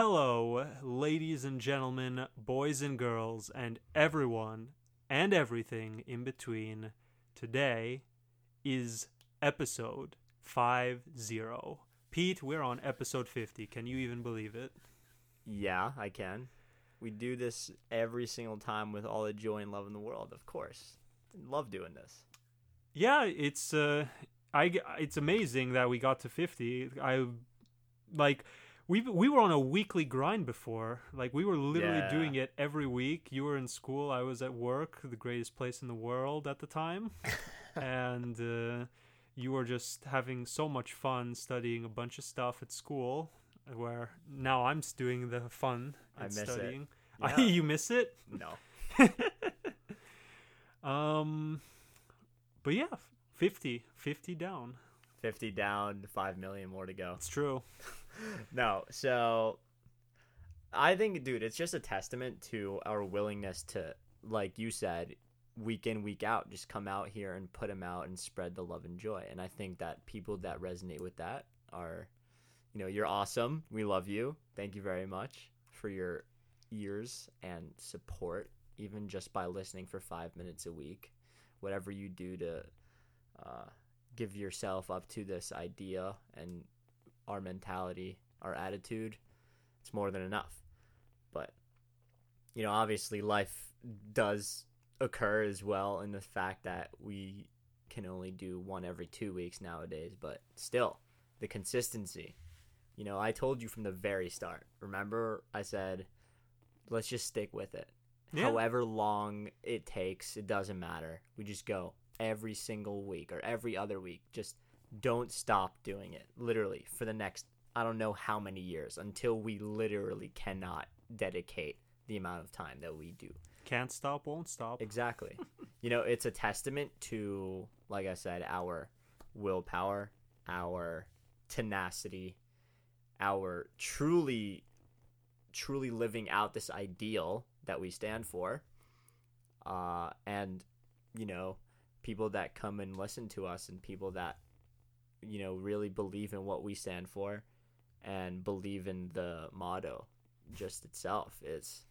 Hello, ladies and gentlemen, boys and girls, and everyone and everything in between. Today is episode 50. Pete, we're on episode 50. Can you even believe it? Yeah, I can. We do this every single time with all the joy and love in the world, of course. Love doing this. Yeah, it's uh I it's amazing that we got to 50. I like we we were on a weekly grind before. Like we were literally Yeah. doing it every week. You were in school, I was at work, the greatest place in the world at the time. and uh, you were just having so much fun studying a bunch of stuff at school where now I'm doing the fun I and miss it. studying. Yeah. you miss it? No. Um but yeah, 50, 50 down. 50 down, 5 million more to go. It's true. No, so I think, dude, it's just a testament to our willingness to, like you said, week in, week out, just come out here and put them out and spread the love and joy. And I think that people that resonate with that are, you know, you're awesome. We love you. Thank you very much for your ears and support, even just by listening for five minutes a week. Whatever you do to uh, give yourself up to this idea and our mentality, our attitude, it's more than enough. But you know, obviously life does occur as well in the fact that we can only do one every 2 weeks nowadays, but still the consistency. You know, I told you from the very start. Remember I said let's just stick with it. Yeah. However long it takes, it doesn't matter. We just go every single week or every other week. Just don't stop doing it literally for the next i don't know how many years until we literally cannot dedicate the amount of time that we do. Can't stop, won't stop. exactly. You know it's a testament to like i said our willpower our tenacity our truly truly living out this ideal that we stand for. Uh and you know people that come and listen to us and people that you know really believe in what we stand for and believe in the motto just itself is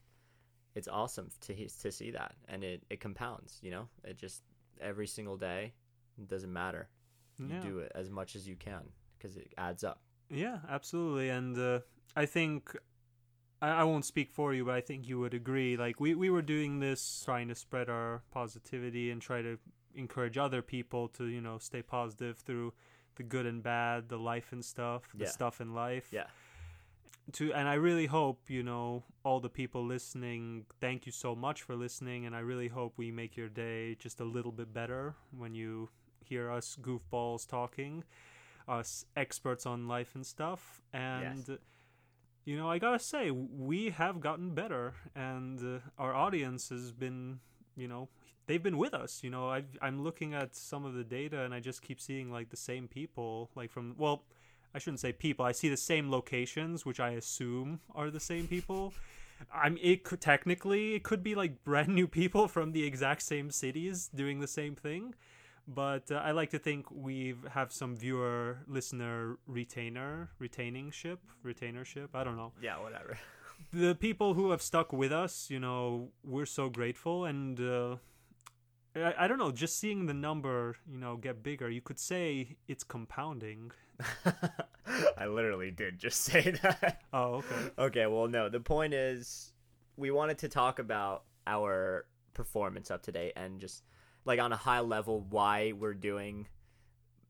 it's awesome to to see that and it it compounds you know it just every single day it doesn't matter you Yeah. do it as much as you can because it adds up Yeah, absolutely. And uh, I think I, I won't speak for you, but I think you would agree. Like we, we were doing this trying to spread our positivity and try to encourage other people to, you know, stay positive through the good and bad, the life and stuff, the Yeah. stuff in life. yeah To and I really hope, you know, all the people listening, thank you so much for listening and I really hope we make your day just a little bit better when you hear us goofballs talking, us experts on life and stuff. And you know, I gotta say, we have gotten better, and uh, our audience has been, you know, they've been with us. You know, I've, I'm looking at some of the data, and I just keep seeing like the same people, like from well, I shouldn't say people. I see the same locations, which I assume are the same people. I'm it could technically it could be like brand new people from the exact same cities doing the same thing, but uh, I like to think we have some viewer listener retainer retainingship retainership. I don't know yeah whatever the people who have stuck with us. You know, we're so grateful, and uh, I, I don't know. Just seeing the number, you know, get bigger, you could say it's compounding. i literally did just say that Oh, okay. Okay, well, no. The point is, we wanted to talk about our performance up to date and just like on a high level why we're doing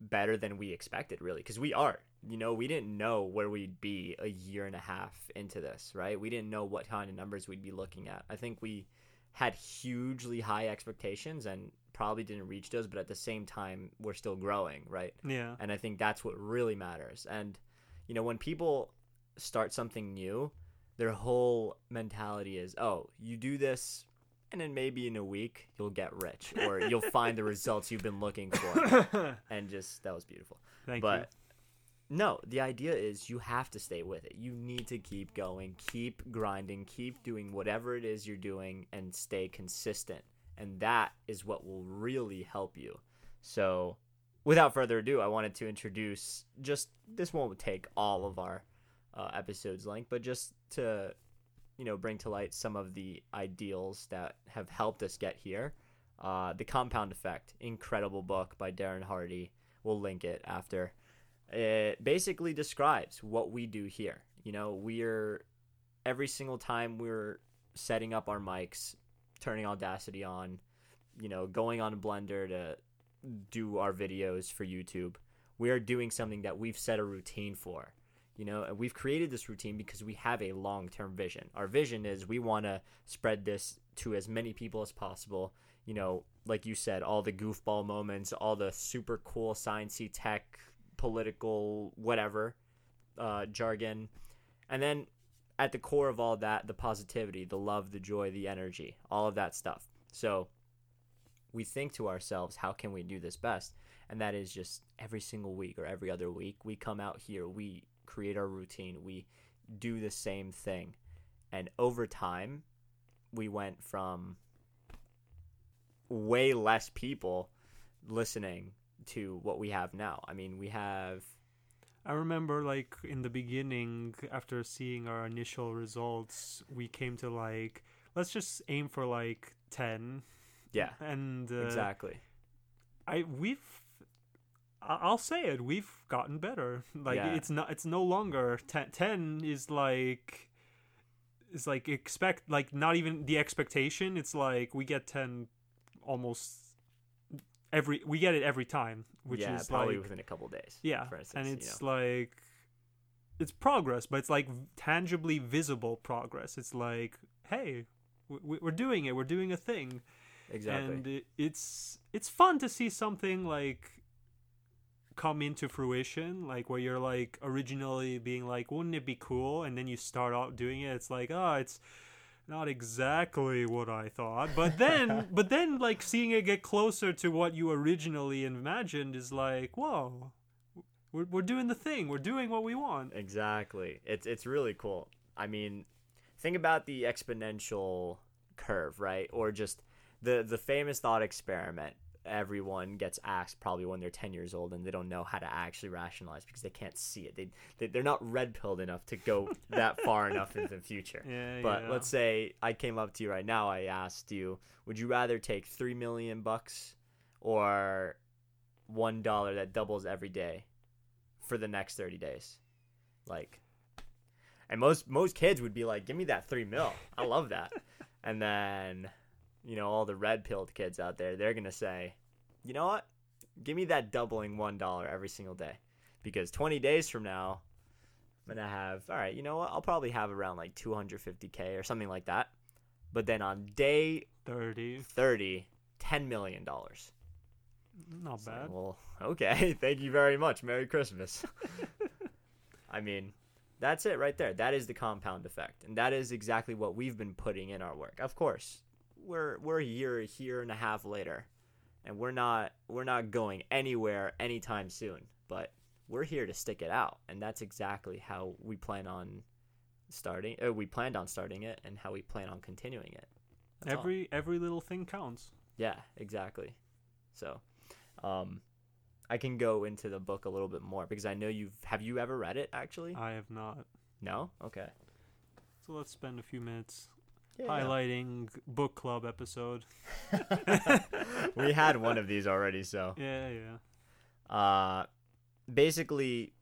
better than we expected, really, because we are. You know, we didn't know where we'd be a year and a half into this, right? We didn't know what kind of numbers we'd be looking at. I think we had hugely high expectations and probably didn't reach those, but at the same time, we're still growing, right? Yeah. And I think that's what really matters. And, you know, when people start something new, their whole mentality is, oh, you do this, and then maybe in a week you'll get rich or you'll find the results you've been looking for. And just, that was beautiful. Thank but no, the idea is you have to stay with it. You need to keep going, keep grinding, keep doing whatever it is you're doing, and stay consistent. And that is what will really help you. So, without further ado, I wanted to introduce just this won't take all of our uh, episode's length, but just to you know bring to light some of the ideals that have helped us get here. Uh, the Compound Effect, incredible book by Darren Hardy. We'll link it after. It basically describes what we do here. You know, we're every single time we're setting up our mics, turning Audacity on, you know, going on Blender to do our videos for YouTube. We are doing something that we've set a routine for. You know, and we've created this routine because we have a long term vision. Our vision is we want to spread this to as many people as possible. You know, like you said, all the goofball moments, all the super cool sciencey tech, political, whatever uh, jargon. And then at the core of all that, the positivity, the love, the joy, the energy, all of that stuff. So we think to ourselves, how can we do this best? And that is just every single week or every other week, we come out here, we create our routine, we do the same thing. And over time, we went from way less people listening to what we have now. I mean, we have I remember like in the beginning after seeing our initial results, we came to like let's just aim for like 10 yeah, and uh, exactly. I we've I'll say it. We've gotten better. Like Yeah. it's not. It's no longer ten. Ten is like is like expect like not even the expectation. It's like we get ten almost every. We get it every time, which yeah, is probably like within a couple days. yeah, instance, and you it's know. like it's progress, but it's like tangibly visible progress. It's like hey. we- We're doing it. We're doing a thing exactly. and it's it's fun to see something like come into fruition like where you're like originally being like wouldn't it be cool and then you start out doing it it's like oh it's not exactly what i thought but then but then like seeing it get closer to what you originally imagined is like whoa we're, we're doing the thing we're doing what we want Exactly. It's it's really cool. I mean, think about the exponential curve, right? Or just the the famous thought experiment. Everyone gets asked probably when they're 10 years old and they don't know how to actually rationalize because they can't see it. They, they they're not red pilled enough to go that far enough into the future. yeah But yeah. let's say I came up to you right now. I asked you, would you rather take three million bucks or one dollar that doubles every day for the next thirty days? Like, and most most kids would be like, "Give me that three mil. I love that." and then, you know, all the red pilled kids out there, they're gonna say, "You know what? Give me that doubling one dollar every single day, because twenty days from now." I'm gonna have all right. You know what? I'll probably have around like 250k or something like that. But then on day 30 30, 10 million dollars. not bad Well, okay. Thank you very much. Merry Christmas. I mean, that's it right there. That is the compound effect, and that is exactly what we've been putting in our work. Of course, we're we're a year, a year and a half later, and we're not we're not going anywhere anytime soon. But we're here to stick it out, and that's exactly how we plan on starting. Uh, we planned on starting it, and how we plan on continuing it. That's all. every every little thing counts Yeah, exactly. So, um, I can go into the book a little bit more because I know you've. Have you ever read it? Actually, i have not no. Okay. So let's spend a few minutes Yeah. highlighting book club episode. we had one of these already, so Yeah, yeah. uh, basically,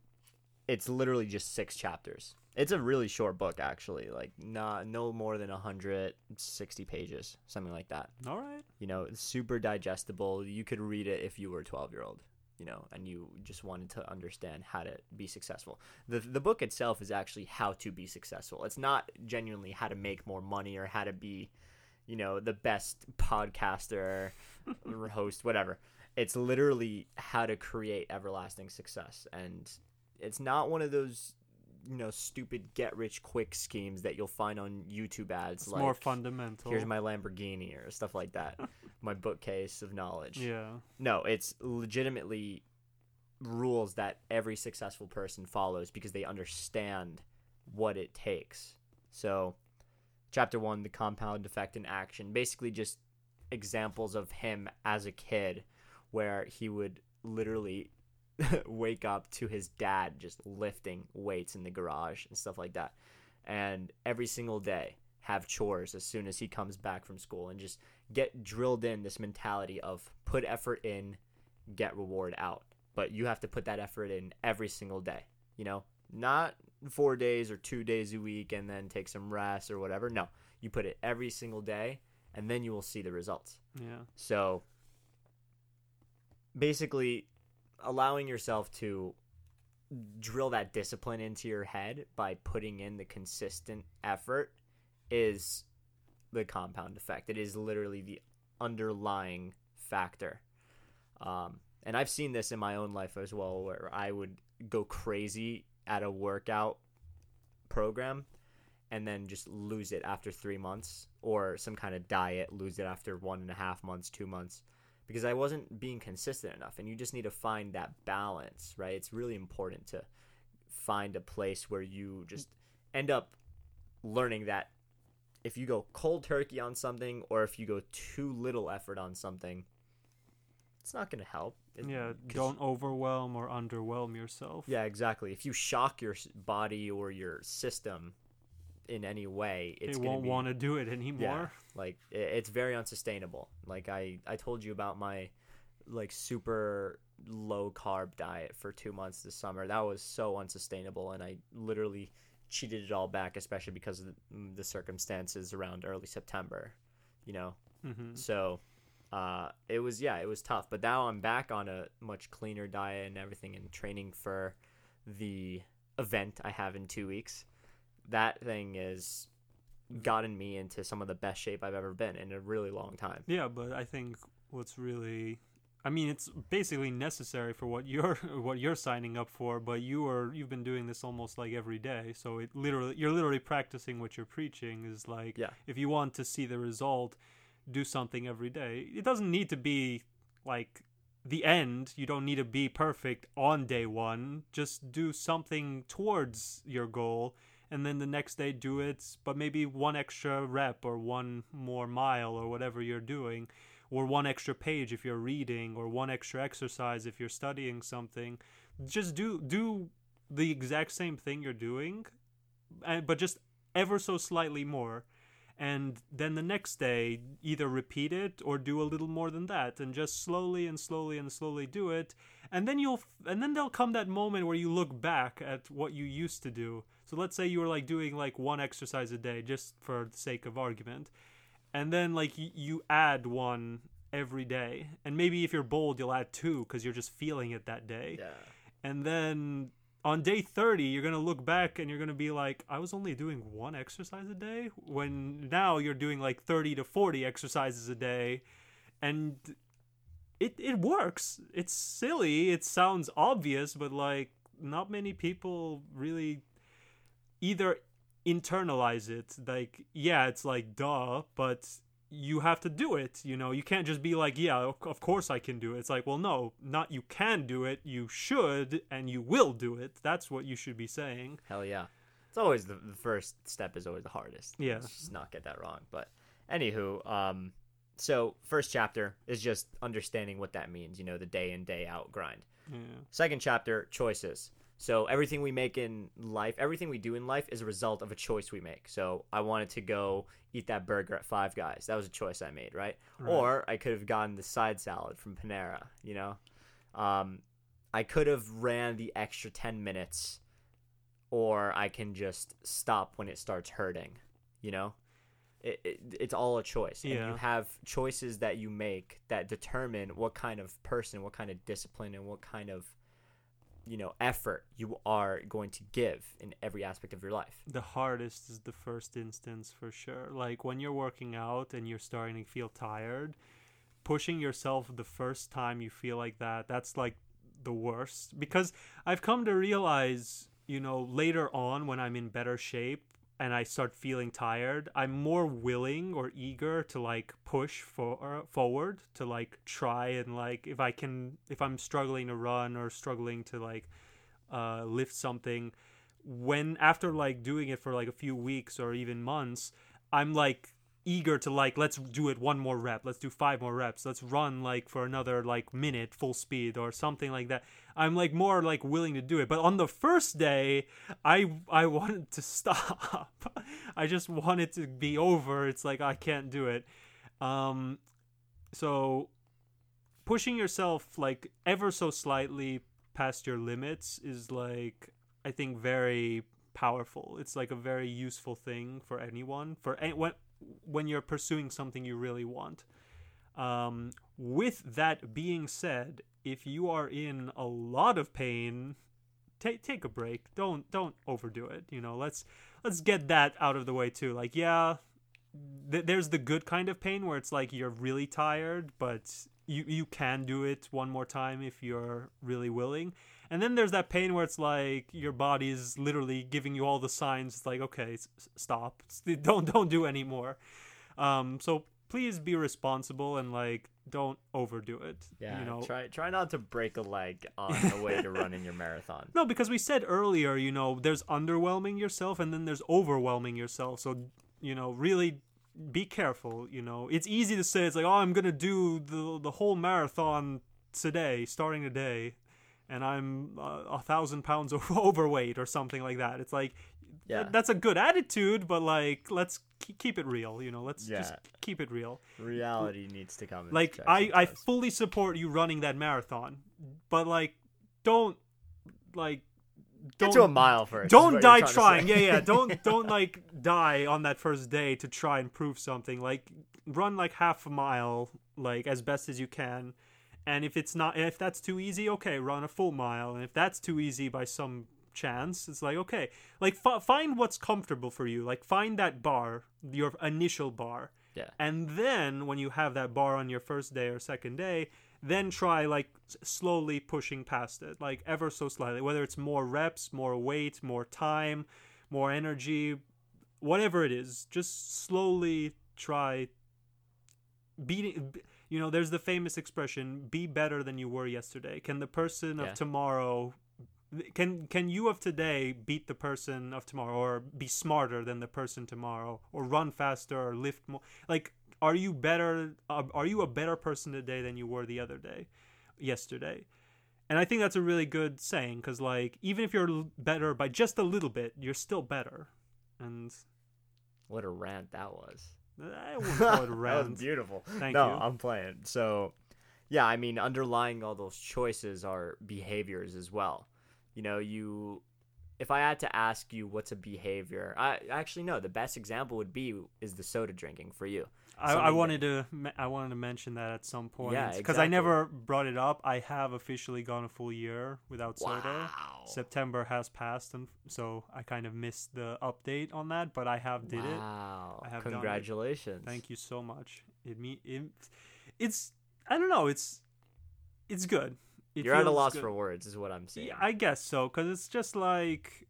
it's literally just six chapters. It's a really short book, actually. Like not no more than hundred sixty pages, something like that. All right. you know it's super digestible you could read it if you were a 12 year old you know and you just wanted to understand how to be successful. The the book itself is actually how to be successful. It's not genuinely how to make more money or how to be you know the best podcaster host whatever. It's literally how to create everlasting success. And it's not one of those you know stupid get rich quick schemes that you'll find on youtube ads It's like more fundamental. here's my Lamborghini or stuff like that. my bookcase of knowledge. Yeah. No, it's legitimately rules that every successful person follows because they understand what it takes. So, chapter 1, the compound effect in action, basically just examples of him as a kid where he would literally wake up to his dad just lifting weights in the garage and stuff like that. And every single day have chores as soon as he comes back from school and just get drilled in this mentality of put effort in, get reward out. But you have to put that effort in every single day, you know? Not 4 days or 2 days a week and then take some rest or whatever. No. You put it every single day and then you will see the results. Yeah. So basically allowing yourself to drill that discipline into your head by putting in the consistent effort is the compound effect. It is literally the underlying factor. Um, and I've seen this in my own life as well, where I would go crazy at a workout program and then just lose it after three months, or some kind of diet, lose it after one and a half months, two months because I wasn't being consistent enough. And you just need to find that balance, right? It's really important to find a place where you just end up learning that if you go cold turkey on something or if you go too little effort on something, it's not going to help. It, Yeah. Don't overwhelm or underwhelm yourself. Yeah, exactly. If you shock your body or your system in any way, it's it gonna won't be, want to do it anymore. like i- it's very unsustainable like i i told you about my like super low carb diet for two months this summer that was so unsustainable and i literally cheated it all back especially because of the, the circumstances around early september you know hmm so uh, it was yeah, it was tough. But now I'm back on a much cleaner diet and everything, and training for the event I have in two weeks. That thing is gotten me into some of the best shape I've ever been in a really long time. Yeah, but I think what's really I mean it's basically necessary for what you're what you're signing up for, but you are you've been doing this almost like every day. So it literally you're literally practicing what you're preaching is like Yeah. if you want to see the result, do something every day. It doesn't need to be like the end. You don't need to be perfect on day 1. Just do something towards your goal and then the next day do it but maybe one extra rep or one more mile or whatever you're doing or one extra page if you're reading or one extra exercise if you're studying something. Just do do the exact same thing you're doing uh, but just ever so slightly more and then the next day either repeat it or do a little more than that and just slowly and slowly and slowly do it. And then you'll and then there'll come that moment where you look back at what you used to do so let's say you were like doing like one exercise a day just for the sake of argument and then like y- you add one every day. And maybe if you're bold you'll add two because you're just feeling it that day. Yeah. and then on day 30 you're going to look back and you're going to be like i was only doing one exercise a day? When now you're doing like 30 to 40 exercises a day. And it it works. It's silly. It sounds obvious but like not many people really either internalize it like yeah it's like duh but you have to do it you know you can't just be like yeah of course i can do it it's like well no not you can do it you should and you will do it that's what you should be saying Hell yeah. It's always the, the first step is always the hardest. Yeah. Let's just not get that wrong. But anywho, um, so first chapter is just understanding what that means. You know, the day in day out grind. yeah Second chapter, choices. So everything we make in life, everything we do in life is a result of a choice we make. So I wanted to go eat that burger at Five Guys. That was a choice I made, right? Right. Or I could have gotten the side salad from Panera, you know? Um, I could have ran the extra 10 minutes or I can just stop when it starts hurting, you know? It, it, it's all a choice. And Yeah. you have choices that you make that determine what kind of person, what kind of discipline, and what kind of, you know, effort you are going to give in every aspect of your life. the hardest is the first instance for sure. Like when you're working out and you're starting to feel tired, pushing yourself the first time you feel like that, that's like the worst. Because I've come to realize, you know, later on when I'm in better shape and I start feeling tired, I'm more willing or eager to like push for forward to like try and like if I can if I'm struggling to run or struggling to like uh, lift something when after like doing it for like a few weeks or even months i'm like eager to like let's do it one more rep let's do five more reps let's run like for another like minute full speed or something like that. I'm like more like willing to do it. But on the first day i i wanted to stop. I just wanted to be over. It's like i can't do it. Um so pushing yourself like ever so slightly past your limits is like i think very powerful. It's like a very useful thing for anyone for any, when you're pursuing something you really want. Um, with that being said, if you are in a lot of pain, take take a break. Don't don't overdo it. You know, let's let's get that out of the way too. Like, yeah, th- there's the good kind of pain where it's like you're really tired, but you you can do it one more time if you're really willing. And then there's that pain where it's like your body is literally giving you all the signs. It's like, okay, s- stop, don't don't do anymore. Um, so please be responsible and like don't overdo it. Yeah, you know. try try not to break a leg on the way to running your marathon. No, because we said earlier, you know, there's underwhelming yourself and then there's overwhelming yourself. So you know, really be careful. You know, it's easy to say it's like, oh, I'm gonna do the the whole marathon today, starting today and I'm uh, a thousand pounds overweight or something like that. It's like, yeah, th- that's a good attitude, but like, let's keep it real. You know, let's yeah. just keep it real. Reality needs to come. Like, I I fully support you running that marathon, but like, don't like. Don't, Get to a mile first. Don't die trying. Yeah, yeah. Don't don't like die on that first day to try and prove something. Like run like half a mile, like as best as you can and if it's not if that's too easy okay run a full mile. And if that's too easy by some chance it's like okay like f- find what's comfortable for you. Like find that bar your initial bar. Yeah. And then when you have that bar on your first day or second day then try like slowly pushing past it like ever so slightly. Whether it's more reps more weight more time more energy whatever it is just slowly try beating you know, there's the famous expression, be better than you were yesterday. Can the person of tomorrow can can you of today beat the person of tomorrow or be smarter than the person tomorrow or run faster or lift more? Like are you better uh, are you a better person today than you were the other day yesterday? And I think that's a really good saying cuz like even if you're better by just a little bit, you're still better. And what a rant that was. I wouldn't call it that was beautiful. Thank you. no, you. I'm playing. So, yeah, I mean, underlying all those choices are behaviors as well. You know, you. If I had to ask you what's a behavior, I actually no. The best example would be is the soda drinking for you. I, I, wanted to I wanted to mention that at some point. Yeah, because exactly. I never brought it up. I have officially gone a full year without soda. Wow. September has passed, and so I kind of missed the update on that. But I have did it. Wow! I have Congratulations! Thank you so much. It me it, it's I don't know. It's it's good. It You're at a loss good. for words, is what I'm saying. Yeah, I guess so, because it's just like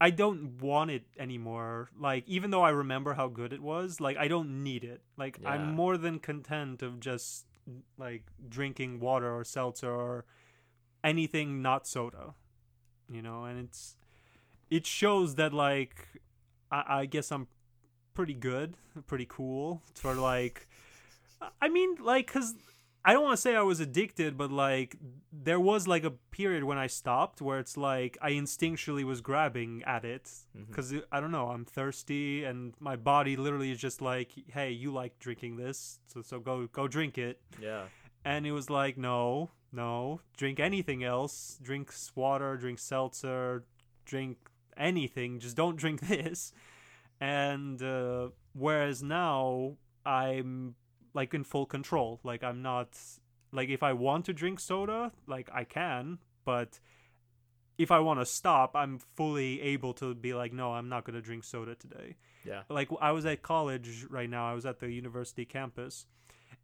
I don't want it anymore. Like even though I remember how good it was, like I don't need it. Like Yeah. I'm more than content of just like drinking water or seltzer or anything not soda. You know, and it's it shows that like I, I guess I'm pretty good, pretty cool for like I mean like cuz I don't want to say I was addicted, but like there was like a period when I stopped where it's like I instinctually was grabbing at it because I don't know I'm thirsty and my body literally is just like, hey, you like drinking this, so so go go drink it. Yeah. And it was like, no, no, drink anything else, drink water, drink seltzer, drink anything, just don't drink this. And uh, whereas now I'm like in full control. Like I'm not like if I want to drink soda, like I can, but if I want to stop, I'm fully able to be like, no, I'm not going to drink soda today. Yeah. Like I was at college right now. I was at the university campus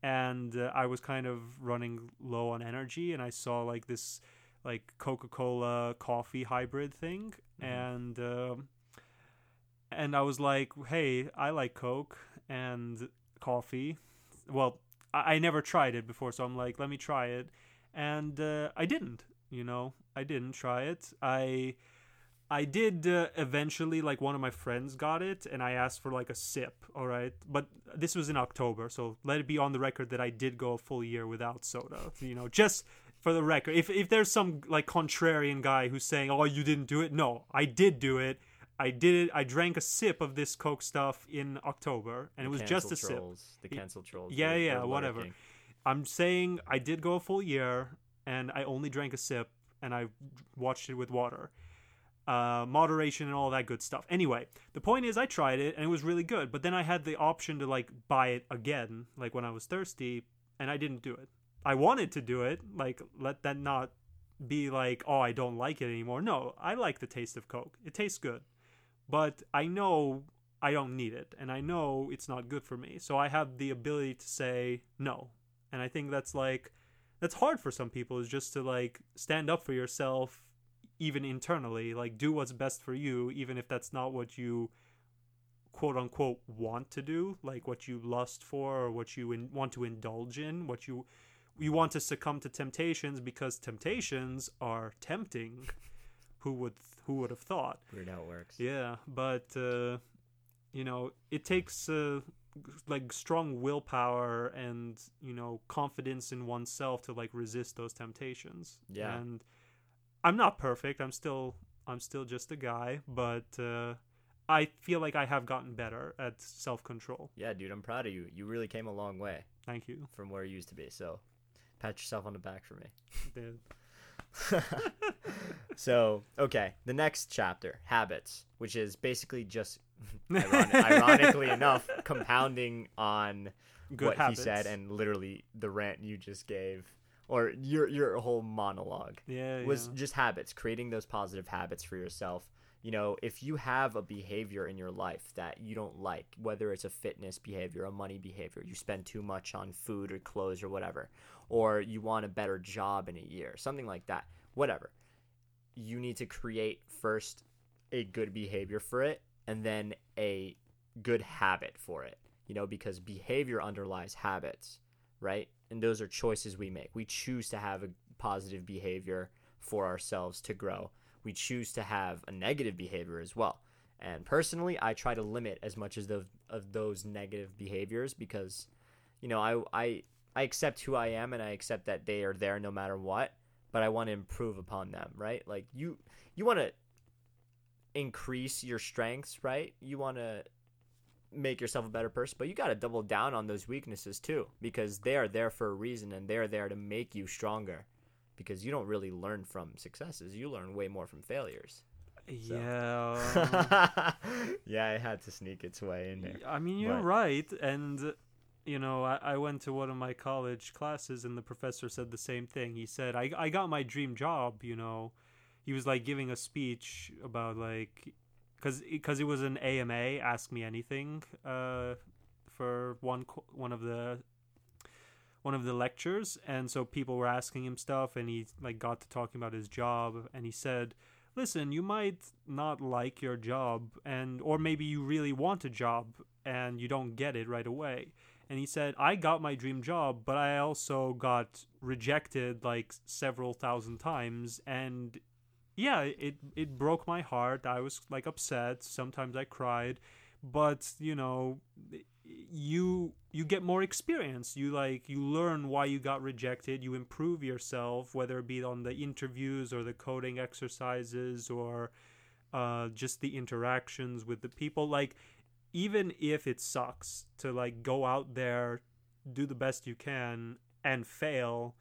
and uh, I was kind of running low on energy and I saw like this like Coca-Cola coffee hybrid thing Mhm. and um and I was like, "Hey, I like Coke and coffee." Well, I, never tried it before, so I'm like, "Let me try it." And uh, I didn't, you know. I didn't try it. I I did uh, eventually like one of my friends got it and I asked for like a sip, all right? But this was in October, so let it be on the record that I did go a full year without soda, you know, just for the record. If if there's some like contrarian guy who's saying, "Oh, you didn't do it." No, I did do it. I did it. I drank a sip of this Coke stuff in October and it was just a sip. The cancel trolls. Yeah, they're- yeah, they're whatever. lurking. I'm saying I did go a full year and I only drank a sip and I watched it with water. Uh, moderation and all that good stuff. Anyway, the point is I tried it and it was really good, but then I had the option to like buy it again, like when I was thirsty, and I didn't do it. I wanted to do it, like let that not be like, oh, I don't like it anymore. No, I like the taste of Coke. It tastes good. But I know I don't need it and I know it's not good for me. So I have the ability to say no. And I think that's like that's hard for some people is just to like stand up for yourself even internally, like do what's best for you even if that's not what you quote unquote want to do, like what you lust for or what you in, want to indulge in, what you you want to succumb to temptations because temptations are tempting. who would who would have thought? Weird how it works. Yeah, but uh, you know, it takes uh, like strong willpower and you know confidence in oneself to like resist those temptations. Yeah. and I'm not perfect. I'm still I'm still just a guy, but uh, I feel like I have gotten better at self control. Yeah, dude, I'm proud of you. You really came a long way Thank you. from where you used to be. So, pat yourself on the back for me. Dude. so, okay, the next chapter, habits, which is basically just, iron- ironically enough, compounding on Good what habits. he said and literally the rant you just gave, or your your whole monologue yeah, was yeah. just habits, creating those positive habits for yourself. You know, if you have a behavior in your life that you don't like, whether it's a fitness behavior, a money behavior, you spend too much on food or clothes or whatever, or you want a better job in a year, something like that, whatever. You need to create first a good behavior for it and then a good habit for it, you know, because behavior underlies habits, right? And those are choices we make. We choose to have a positive behavior for ourselves to grow. We choose to have a negative behavior as well. And personally, I try to limit as much as the of those negative behaviors because, you know, I I I accept who I am and I accept that they are there no matter what. But I want to improve upon them, right? Like you you want to increase your strengths, right? You want to make yourself a better person, but you got to double down on those weaknesses too because they are there for a reason and they're there to make you stronger because you don't really learn from successes. You learn way more from failures. Yeah. yeah, it had to sneak its way in there. I mean, you're But- right. And, you know, I, I went to one of my college classes and the professor said the same thing. He said, I, I got my dream job, you know. He was like giving a speech about like, because because it was an AMA, Ask Me Anything, uh, for one one of the one of the lectures, and so people were asking him stuff, and he like got to talking about his job, and he said, listen you might not like your job and or maybe you really want a job and you don't get it right away. And he said i got my dream job but i also got rejected like several thousand times and yeah it it broke my heart. I was like upset. Sometimes i cried but you know you you get more experience. You like you learn why you got rejected. You improve yourself whether it be on the interviews or the coding exercises or uh, just the interactions with the people. Like even if it sucks to like go out there do the best you can and fail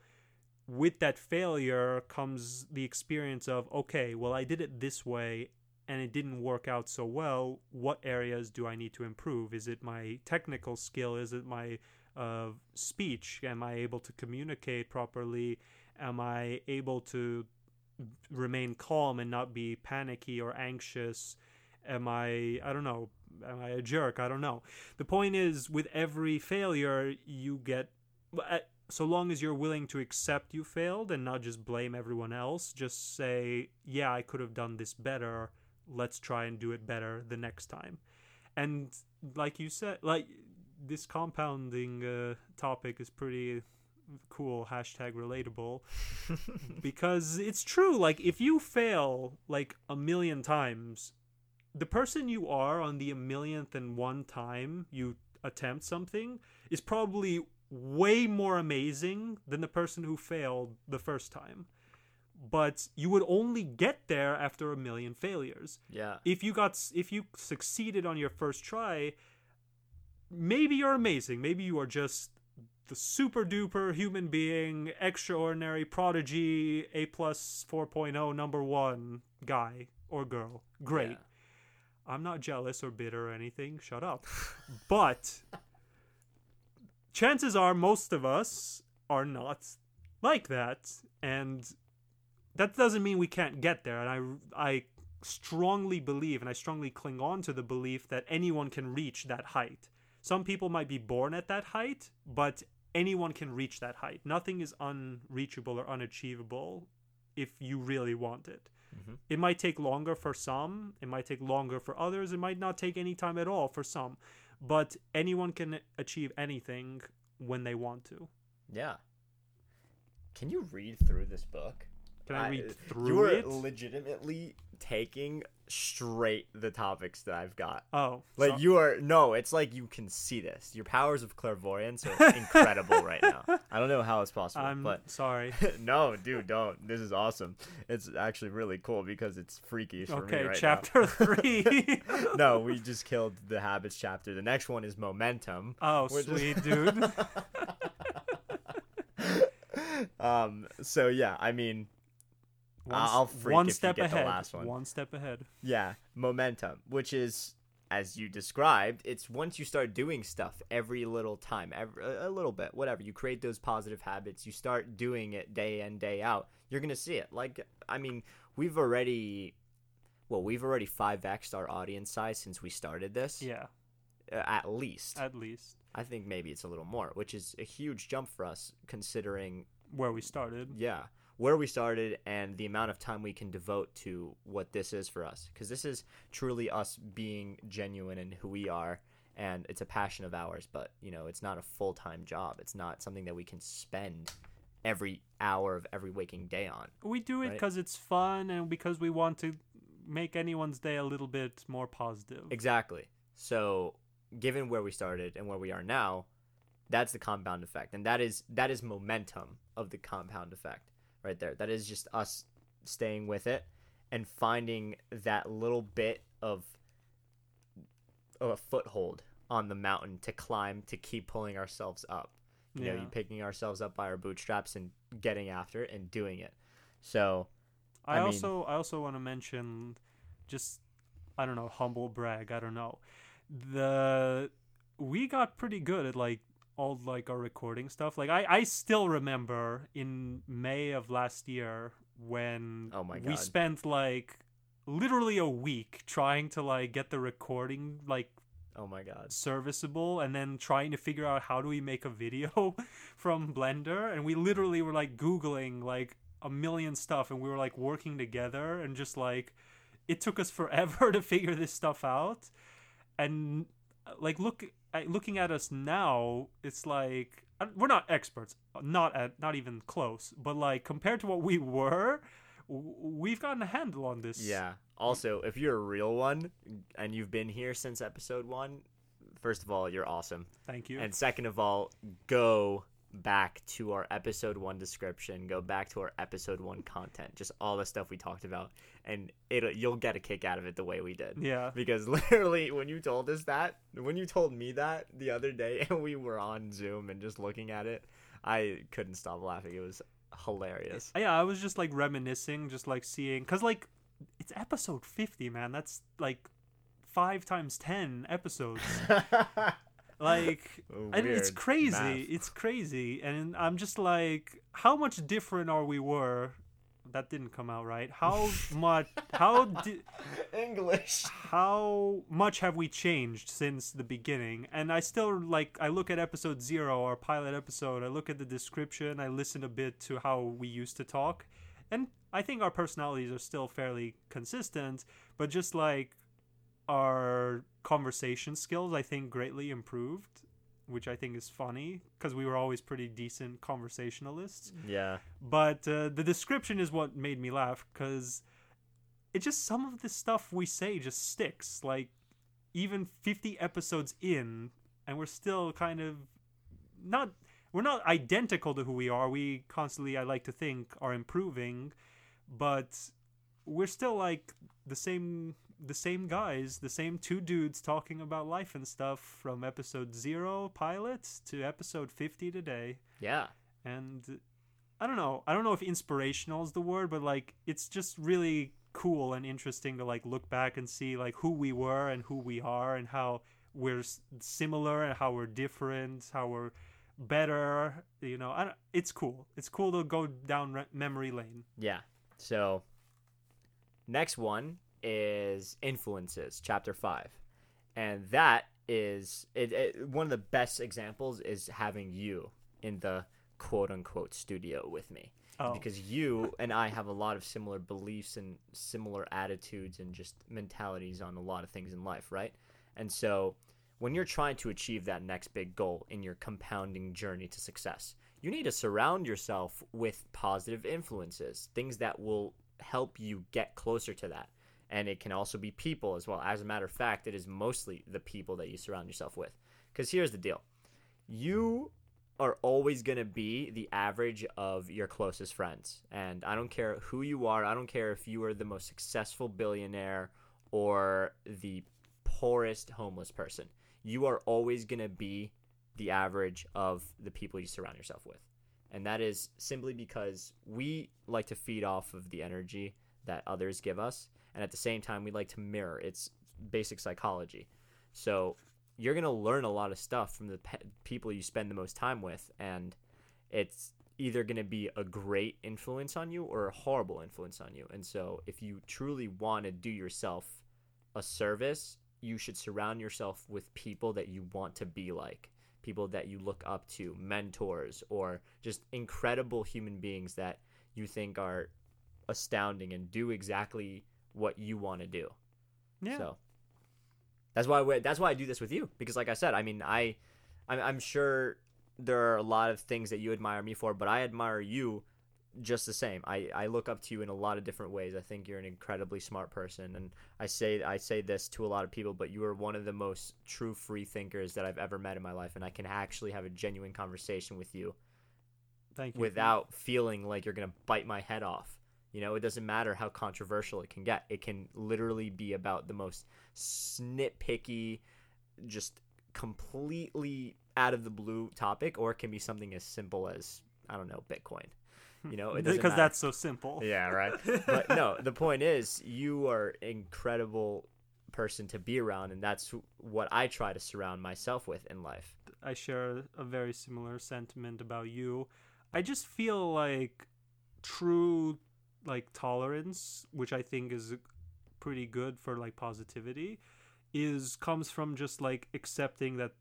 with that failure comes the experience of okay well i did it this way and it didn't work out so well what areas do i need to improve? Is it my technical skill? Is it my uh, speech? Am i able to communicate properly? Am i able to remain calm and not be panicky or anxious? Am i i don't know am i a jerk? I don't know. The point is with every failure you get uh, so long as you're willing to accept you failed and not just blame everyone else just say yeah i could have done this better let's try and do it better the next time. And like you said like this compounding uh, topic is pretty cool hashtag relatable. Because it's true like if you fail like a million times the person you are on the a millionth and one time you attempt something is probably way more amazing than the person who failed the first time but you would only get there after a million failures. Yeah. if you got if you succeeded on your first try maybe you're amazing. Maybe you are just the super duper human being extraordinary prodigy a plus 4.0 number one guy or girl. Great. Yeah. i'm not jealous or bitter or anything. Shut up. But chances are most of us are not like that and that doesn't mean we can't get there and i i strongly believe and i strongly cling on to the belief that anyone can reach that height some people might be born at that height but anyone can reach that height nothing is unreachable or unachievable if you really want it Mhm. it might take longer for some it might take longer for others it might not take any time at all for some but anyone can achieve anything when they want to Yeah. Can you read through this book? Can i, read through You are it legitimately taking straight the topics that I've got. oh Like so- you are no, it's like you can see this. Your powers of clairvoyance are incredible right now. I don't know how it's possible, i'm but sorry no, dude, don't. This is awesome. It's actually really cool because it's freaky for okay me right chapter three no, we just killed the habits chapter. The next one is momentum. oh sweet dude um. So yeah, I mean, one, I'll freak one if you step get the ahead last one. one step ahead Yeah, momentum, which is as you described, it's once you start doing stuff every little time, every, a little bit, whatever. You create those positive habits, you start doing it day in day out. You're going to see it. Like I mean, we've already well, we've already 5x our audience size since we started this. yeah uh, At least. at least I think maybe it's a little more, which is a huge jump for us considering where we started yeah where we started and the amount of time we can devote to what this is for us. Because this is truly us being genuine in who we are and it's a passion of ours but you know it's not a full-time job. It's not something that we can spend every hour of every waking day on we do it Right. because it's fun and because we want to make anyone's day a little bit more positive. Exactly. So given where we started and where we are now that's the compound effect and that is that is momentum of the compound effect right there. That is just us staying with it and finding that little bit of of a foothold on the mountain to climb to keep pulling ourselves up. You know Yeah. you picking ourselves up by our bootstraps and getting after it and doing it. So I, I mean- also I also want to mention just I don't know humble brag I don't know. The we got pretty good at like all like our recording stuff. Like I I still remember in May of last year when Oh my God. we spent like literally a week trying to like get the recording like oh my god. serviceable and then trying to figure out how do we make a video from blender. And we literally were like googling like a million stuff and we were like working together and just like it took us forever to figure this stuff out. And like look looking at us now it's like uh, we're not experts not at not even close but like compared to what we were we've gotten a handle on this Yeah. Also, if you're a real one and you've been here since episode one, first of all, you're awesome. thank you And second of all, go back to our episode one description. Go back to our episode one content. Just all the stuff we talked about, and it you'll get a kick out of it the way we did. yeah Because literally, when you told us that, when you told me that the other day, and we were on Zoom and just looking at it, I couldn't stop laughing. It was hilarious. yeah i was just like reminiscing just like seeing because like it's episode 50 man that's like five times 10 episodes like and it's crazy math. it's crazy. And i'm just like how much different are we were? That didn't come out right. How much how di- English. how much have we changed since the beginning? And i still like i look at episode zero our pilot episode i look at the description i listen a bit to how we used to talk. And i think our personalities are still fairly consistent but just like our conversation skills i think greatly improved which I think is funny because we were always pretty decent conversationalists. Yeah. But uh, the description is what made me laugh because it just some of the stuff we say just sticks. Like even 50 episodes in, and we're still kind of not we're not identical to who we are. We constantly, I like to think, are improving, but we're still like the same the same guys, the same two dudes talking about life and stuff from episode 0 pilots to episode 50 today. Yeah. And I don't know. I don't know if inspirational is the word, but like it's just really cool and interesting to like look back and see like who we were and who we are and how we're similar and how we're different, how we're better, you know. I it's cool. It's cool to go down re- memory lane. Yeah. So next one is influences, chapter 5. And that is it, it, one of the best examples is having you in the quote unquote studio with me. Oh. Because you and I have a lot of similar beliefs and similar attitudes and just mentalities on a lot of things in life, right? And so when you're trying to achieve that next big goal in your compounding journey to success, you need to surround yourself with positive influences, things that will help you get closer to that. And it can also be people as well. As a matter of fact, it is mostly the people that you surround yourself with. Because here's the deal you are always going to be the average of your closest friends. And I don't care who you are, I don't care if you are the most successful billionaire or the poorest homeless person. You are always going to be the average of the people you surround yourself with. And that is simply because we like to feed off of the energy that others give us. And at the same time, we like to mirror. It's basic psychology. So you're going to learn a lot of stuff from the pe- people you spend the most time with. And it's either going to be a great influence on you or a horrible influence on you. And so if you truly want to do yourself a service, you should surround yourself with people that you want to be like people that you look up to, mentors, or just incredible human beings that you think are astounding and do exactly what you want to do. Yeah. So that's why we, that's why I do this with you because, like I said, I mean, I I'm, I'm sure there are a lot of things that you admire me for, but I admire you just the same. I, I look up to you in a lot of different ways. I think you're an incredibly smart person, and I say I say this to a lot of people, but you are one of the most true free thinkers that I've ever met in my life, and I can actually have a genuine conversation with you Thank you. without feeling like you're gonna bite my head off. You know, it doesn't matter how controversial it can get. It can literally be about the most snitpicky, just completely out of the blue topic, or it can be something as simple as I don't know, Bitcoin. Hmm. You know, it because that's so simple. Yeah, right. but no, the point is, you are incredible person to be around, and that's what I try to surround myself with in life. I share a very similar sentiment about you. I just feel like true like tolerance, which I think is pretty good for like positivity, is comes from just like accepting that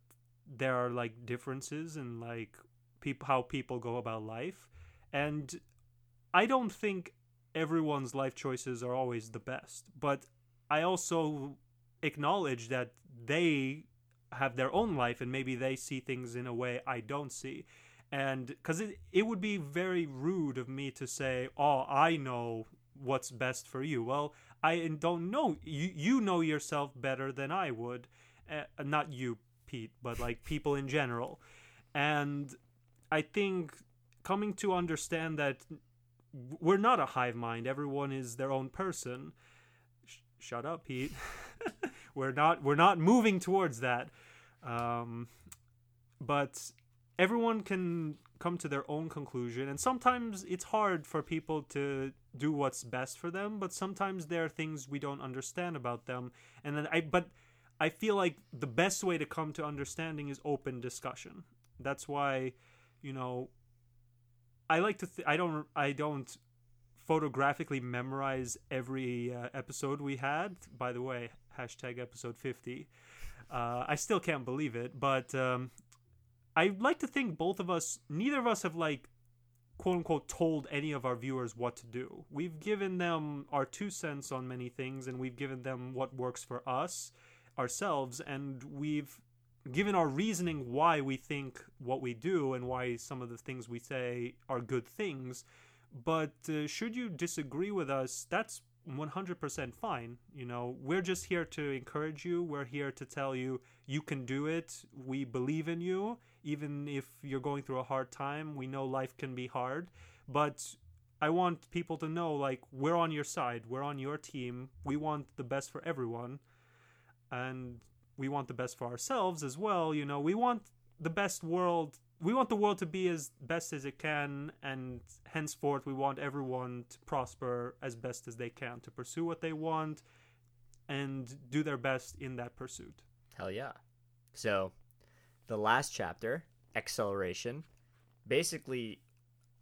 there are like differences in like people how people go about life. And I don't think everyone's life choices are always the best, but I also acknowledge that they have their own life and maybe they see things in a way I don't see. And because it, it would be very rude of me to say, oh, I know what's best for you. Well, I don't know. You, you know yourself better than I would. Uh, not you, Pete, but like people in general. And I think coming to understand that we're not a hive mind, everyone is their own person. Sh- shut up, Pete. we're not we're not moving towards that. Um, but everyone can come to their own conclusion and sometimes it's hard for people to do what's best for them but sometimes there are things we don't understand about them. And then i but i feel like the best way to come to understanding is open discussion. That's why you know i like to th- i don't i don't photographically memorize every uh, episode we had. By the way hashtag episode 50 uh, I still can't believe it, but um, I like to think both of us, neither of us have like quote unquote told any of our viewers what to do. We've given them our two cents on many things, and we've given them what works for us ourselves, and we've given our reasoning why we think what we do and why some of the things we say are good things. But uh, should you disagree with us, that's 100% fine. You know, we're just here to encourage you. We're here to tell you you can do it. We believe in you. Even if you're going through a hard time, we know life can be hard. But I want people to know like we're on your side. We're on your team. We want the best for everyone. And we want the best for ourselves as well. You know, we want the best world. We want the world to be as best as it can, and henceforth, we want everyone to prosper as best as they can, to pursue what they want, and do their best in that pursuit. Hell yeah. So, the last chapter, acceleration, basically,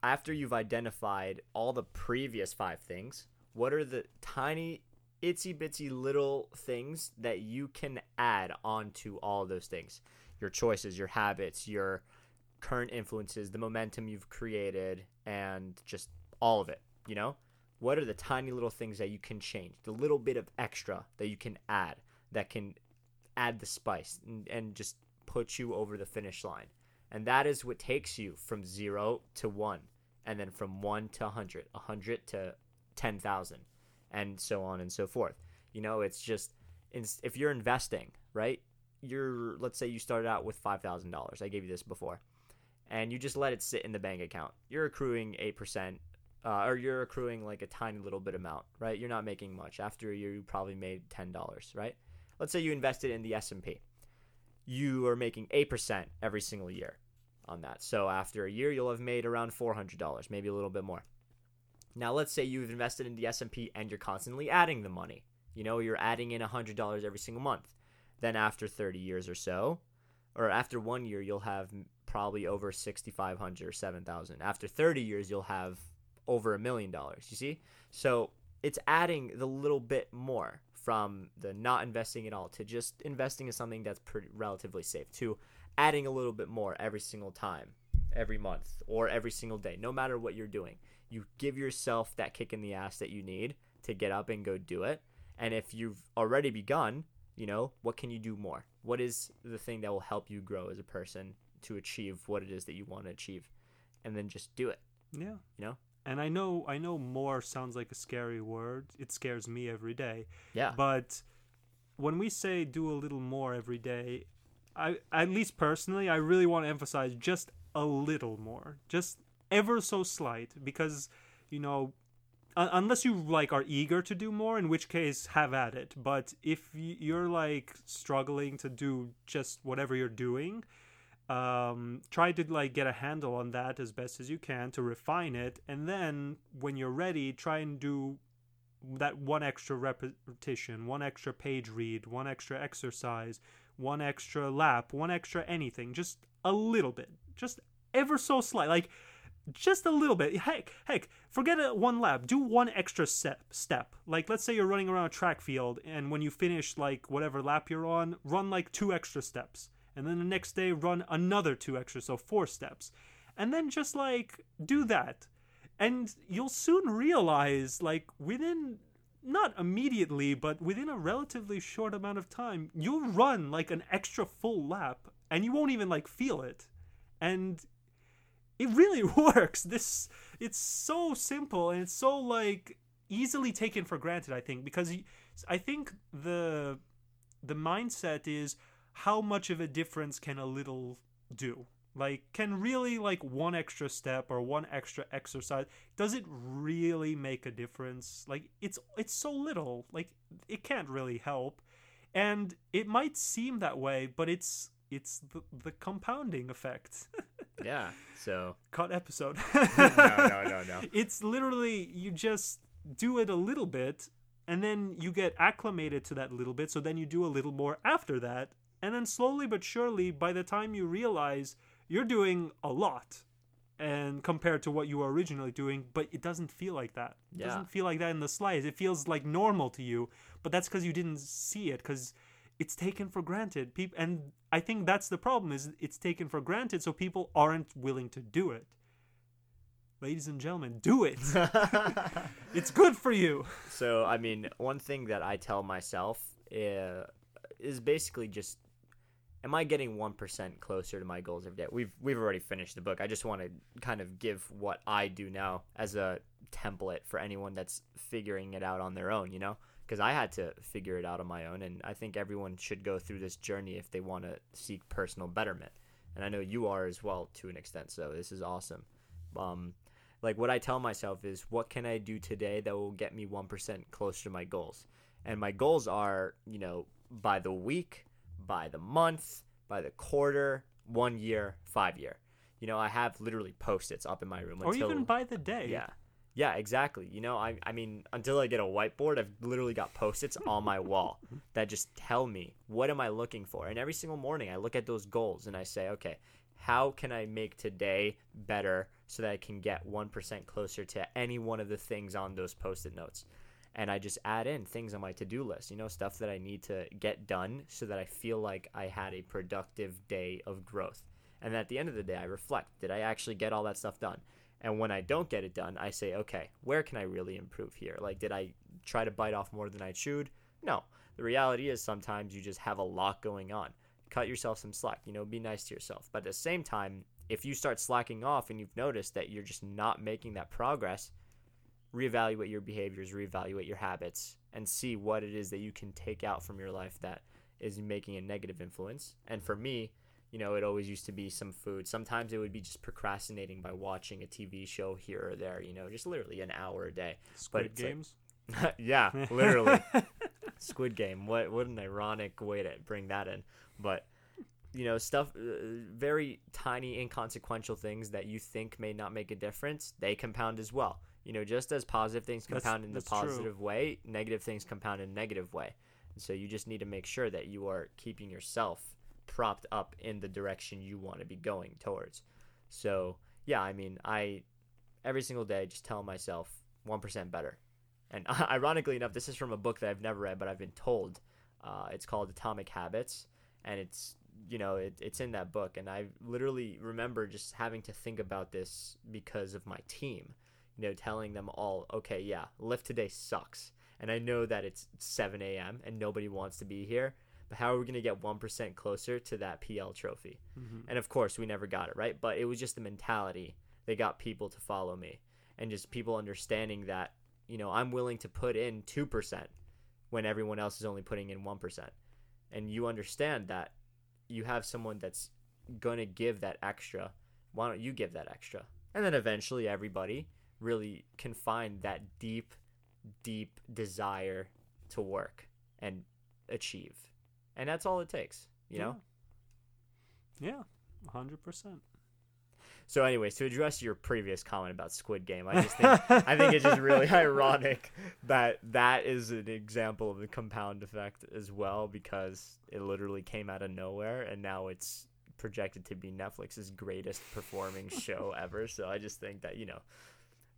after you've identified all the previous five things, what are the tiny itsy bitsy little things that you can add onto all those things your choices, your habits, your current influences, the momentum you've created, and just all of it. You know, what are the tiny little things that you can change, the little bit of extra that you can add that can add the spice and, and just put you over the finish line? And that is what takes you from zero to one, and then from one to 100, 100 to 10,000 and so on and so forth. You know, it's just if you're investing, right? You're let's say you started out with five thousand dollars. I gave you this before, and you just let it sit in the bank account. You're accruing eight percent, uh, or you're accruing like a tiny little bit amount, right? You're not making much. After a year, you probably made ten dollars, right? Let's say you invested in the S and P. You are making eight percent every single year on that. So after a year, you'll have made around four hundred dollars, maybe a little bit more. Now, let's say you've invested in the S&P and you're constantly adding the money. You know, you're adding in $100 every single month. Then after 30 years or so, or after 1 year, you'll have probably over 6500 or 7000. After 30 years, you'll have over a million dollars, you see? So, it's adding the little bit more from the not investing at all to just investing in something that's pretty relatively safe to adding a little bit more every single time, every month, or every single day, no matter what you're doing you give yourself that kick in the ass that you need to get up and go do it. And if you've already begun, you know, what can you do more? What is the thing that will help you grow as a person to achieve what it is that you want to achieve? And then just do it. Yeah. You know? And I know I know more sounds like a scary word. It scares me every day. Yeah. But when we say do a little more every day, I at least personally, I really want to emphasize just a little more. Just ever so slight because you know unless you like are eager to do more in which case have at it but if you're like struggling to do just whatever you're doing um, try to like get a handle on that as best as you can to refine it and then when you're ready try and do that one extra repetition one extra page read one extra exercise one extra lap one extra anything just a little bit just ever so slight like just a little bit. Heck, heck, forget it one lap. Do one extra step. Step. Like let's say you're running around a track field, and when you finish like whatever lap you're on, run like two extra steps, and then the next day run another two extra, so four steps, and then just like do that, and you'll soon realize like within not immediately, but within a relatively short amount of time, you'll run like an extra full lap, and you won't even like feel it, and it really works. This it's so simple and it's so like easily taken for granted. I think because I think the the mindset is how much of a difference can a little do like can really like one extra step or one extra exercise does it really make a difference like it's it's so little like it can't really help and it might seem that way but it's it's the, the compounding effect yeah. So cut episode. no, no, no, no. It's literally you just do it a little bit and then you get acclimated to that little bit so then you do a little more after that and then slowly but surely by the time you realize you're doing a lot and compared to what you were originally doing but it doesn't feel like that it yeah. doesn't feel like that in the slides it feels like normal to you but that's because you didn't see it because it's taken for granted. People, and I think that's the problem is it's taken for granted, so people aren't willing to do it. Ladies and gentlemen, do it. it's good for you. So, I mean, one thing that I tell myself uh, is basically just am I getting 1% closer to my goals every day? We've we've already finished the book. I just want to kind of give what I do now as a template for anyone that's figuring it out on their own, you know? Because I had to figure it out on my own, and I think everyone should go through this journey if they want to seek personal betterment. And I know you are as well to an extent, so this is awesome. Um, like what I tell myself is, what can I do today that will get me 1% closer to my goals? And my goals are, you know, by the week, by the month, by the quarter, one year, five year. You know, I have literally post-its up in my room. Or even by the day. Yeah. Yeah, exactly. You know, I, I mean, until I get a whiteboard, I've literally got post-its on my wall that just tell me what am I looking for. And every single morning, I look at those goals and I say, okay, how can I make today better so that I can get one percent closer to any one of the things on those post-it notes? And I just add in things on my to-do list, you know, stuff that I need to get done so that I feel like I had a productive day of growth. And at the end of the day, I reflect: Did I actually get all that stuff done? And when I don't get it done, I say, okay, where can I really improve here? Like, did I try to bite off more than I chewed? No. The reality is sometimes you just have a lot going on. Cut yourself some slack, you know, be nice to yourself. But at the same time, if you start slacking off and you've noticed that you're just not making that progress, reevaluate your behaviors, reevaluate your habits, and see what it is that you can take out from your life that is making a negative influence. And for me, you know, it always used to be some food. Sometimes it would be just procrastinating by watching a TV show here or there, you know, just literally an hour a day. Squid Games? Like, yeah, literally. Squid Game. What what an ironic way to bring that in. But you know, stuff uh, very tiny inconsequential things that you think may not make a difference, they compound as well. You know, just as positive things compound in the positive true. way, negative things compound in a negative way. And so you just need to make sure that you are keeping yourself propped up in the direction you want to be going towards. So, yeah, I mean, I every single day just tell myself 1% better. And ironically enough, this is from a book that I've never read, but I've been told. Uh, it's called Atomic Habits, and it's you know it, it's in that book. And I literally remember just having to think about this because of my team. You know, telling them all, okay, yeah, lift today sucks, and I know that it's 7 a.m. and nobody wants to be here, but how are we going to get 1% closer to that PL trophy? Mm-hmm. And of course, we never got it, right? But it was just the mentality that got people to follow me and just people understanding that, you know, I'm willing to put in 2% when everyone else is only putting in 1%. And you understand that you have someone that's going to give that extra. Why don't you give that extra? And then eventually everybody really can find that deep, deep desire to work and achieve and that's all it takes. You know. Yeah, hundred percent. So, anyways, to address your previous comment about Squid Game, I just think I think it's just really ironic that that is an example of the compound effect as well, because it literally came out of nowhere, and now it's projected to be Netflix's greatest performing show ever. So, I just think that you know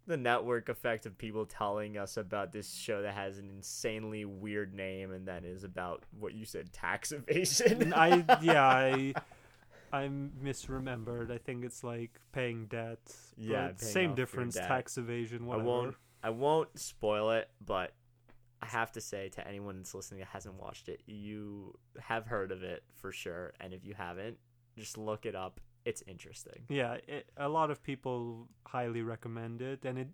the network effect of people telling us about this show that has an insanely weird name and that is about what you said tax evasion. I yeah, I I misremembered. I think it's like paying debt. Yeah, same difference. Tax evasion. Whatever. I won't. I won't spoil it, but I have to say to anyone that's listening that hasn't watched it, you have heard of it for sure, and if you haven't, just look it up it's interesting. Yeah, it, a lot of people highly recommend it, and it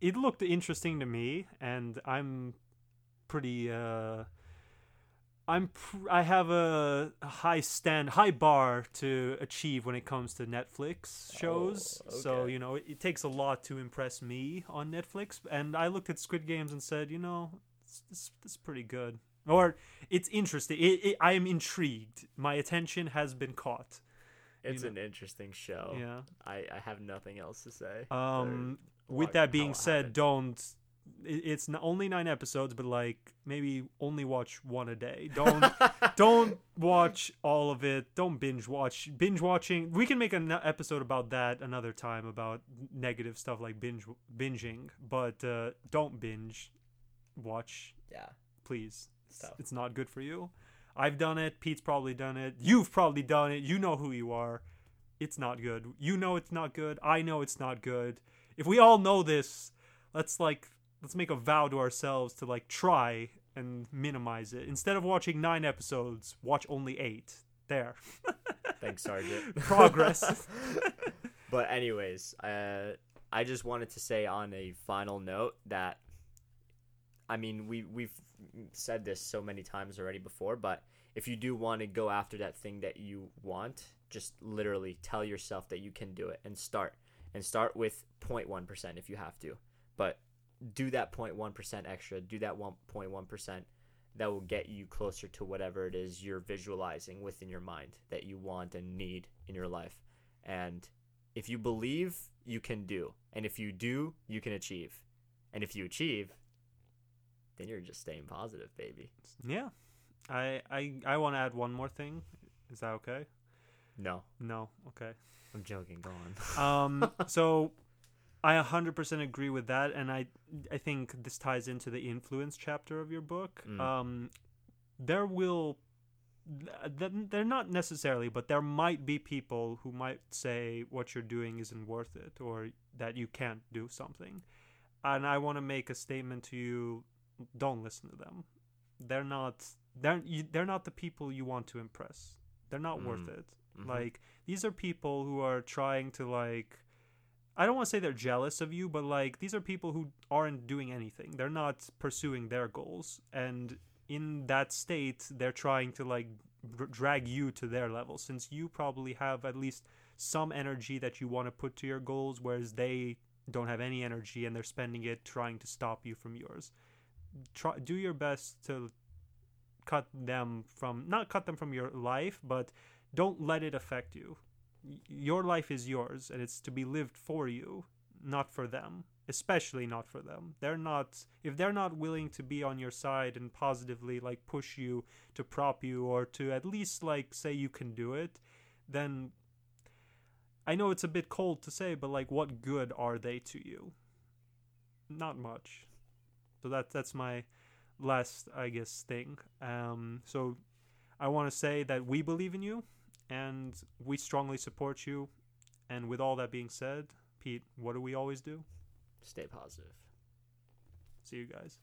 it looked interesting to me, and I'm pretty. Uh, I'm pr- I have a high stand, high bar to achieve when it comes to Netflix shows. Oh, okay. So you know, it, it, takes a lot to impress me on Netflix. And I looked at Squid Games and said, you know, it's, it's, it's pretty good, or it's interesting. It, it, I am intrigued. My attention has been caught. It's an interesting show. Yeah. I, I have nothing else to say. Um, with that being said, don't. It's only nine episodes, but like maybe only watch one a day. Don't don't watch all of it. Don't binge watch. Binge watching. We can make an episode about that another time about negative stuff like binge binging. But uh, don't binge watch. Yeah. Please. It's, it's not good for you. I've done it. Pete's probably done it. You've probably done it. You know who you are. It's not good. You know it's not good. I know it's not good. If we all know this, let's like let's make a vow to ourselves to like try and minimize it. Instead of watching 9 episodes, watch only 8. there. Thanks, Sergeant. Progress. but anyways, uh, I just wanted to say on a final note that, I mean, we we've said this so many times already before, but if you do want to go after that thing that you want, just literally tell yourself that you can do it and start. And start with 0.1% if you have to. But do that 0.1% extra, do that 1.1% that will get you closer to whatever it is you're visualizing within your mind that you want and need in your life. And if you believe, you can do. And if you do, you can achieve. And if you achieve, then you're just staying positive, baby. Yeah. I I I want to add one more thing. Is that okay? No, No. Okay. I'm joking. Go on. Um so I 100% agree with that and I I think this ties into the influence chapter of your book. Mm. Um there will th- they're not necessarily, but there might be people who might say what you're doing isn't worth it or that you can't do something. And I want to make a statement to you, don't listen to them. They're not they're they're not the people you want to impress. They're not worth Mm. it. Mhm. Like these are people who are trying to like I don't want to say they're jealous of you, but like these are people who aren't doing anything. They're not pursuing their goals, and in that state, they're trying to like dr- drag you to their level. Since you probably have at least some energy that you want to put to your goals, whereas they don't have any energy and they're spending it trying to stop you from yours. Try do your best to cut them from not cut them from your life, but don't let it affect you. Your life is yours and it's to be lived for you not for them especially not for them. They're not if they're not willing to be on your side and positively like push you to prop you or to at least like say you can do it then i know it's a bit cold to say but like what good are they to you? Not much so that that's my last i guess thing um so i want to say that we believe in you and we strongly support you. And with all that being said, Pete, what do we always do? Stay positive. See you guys.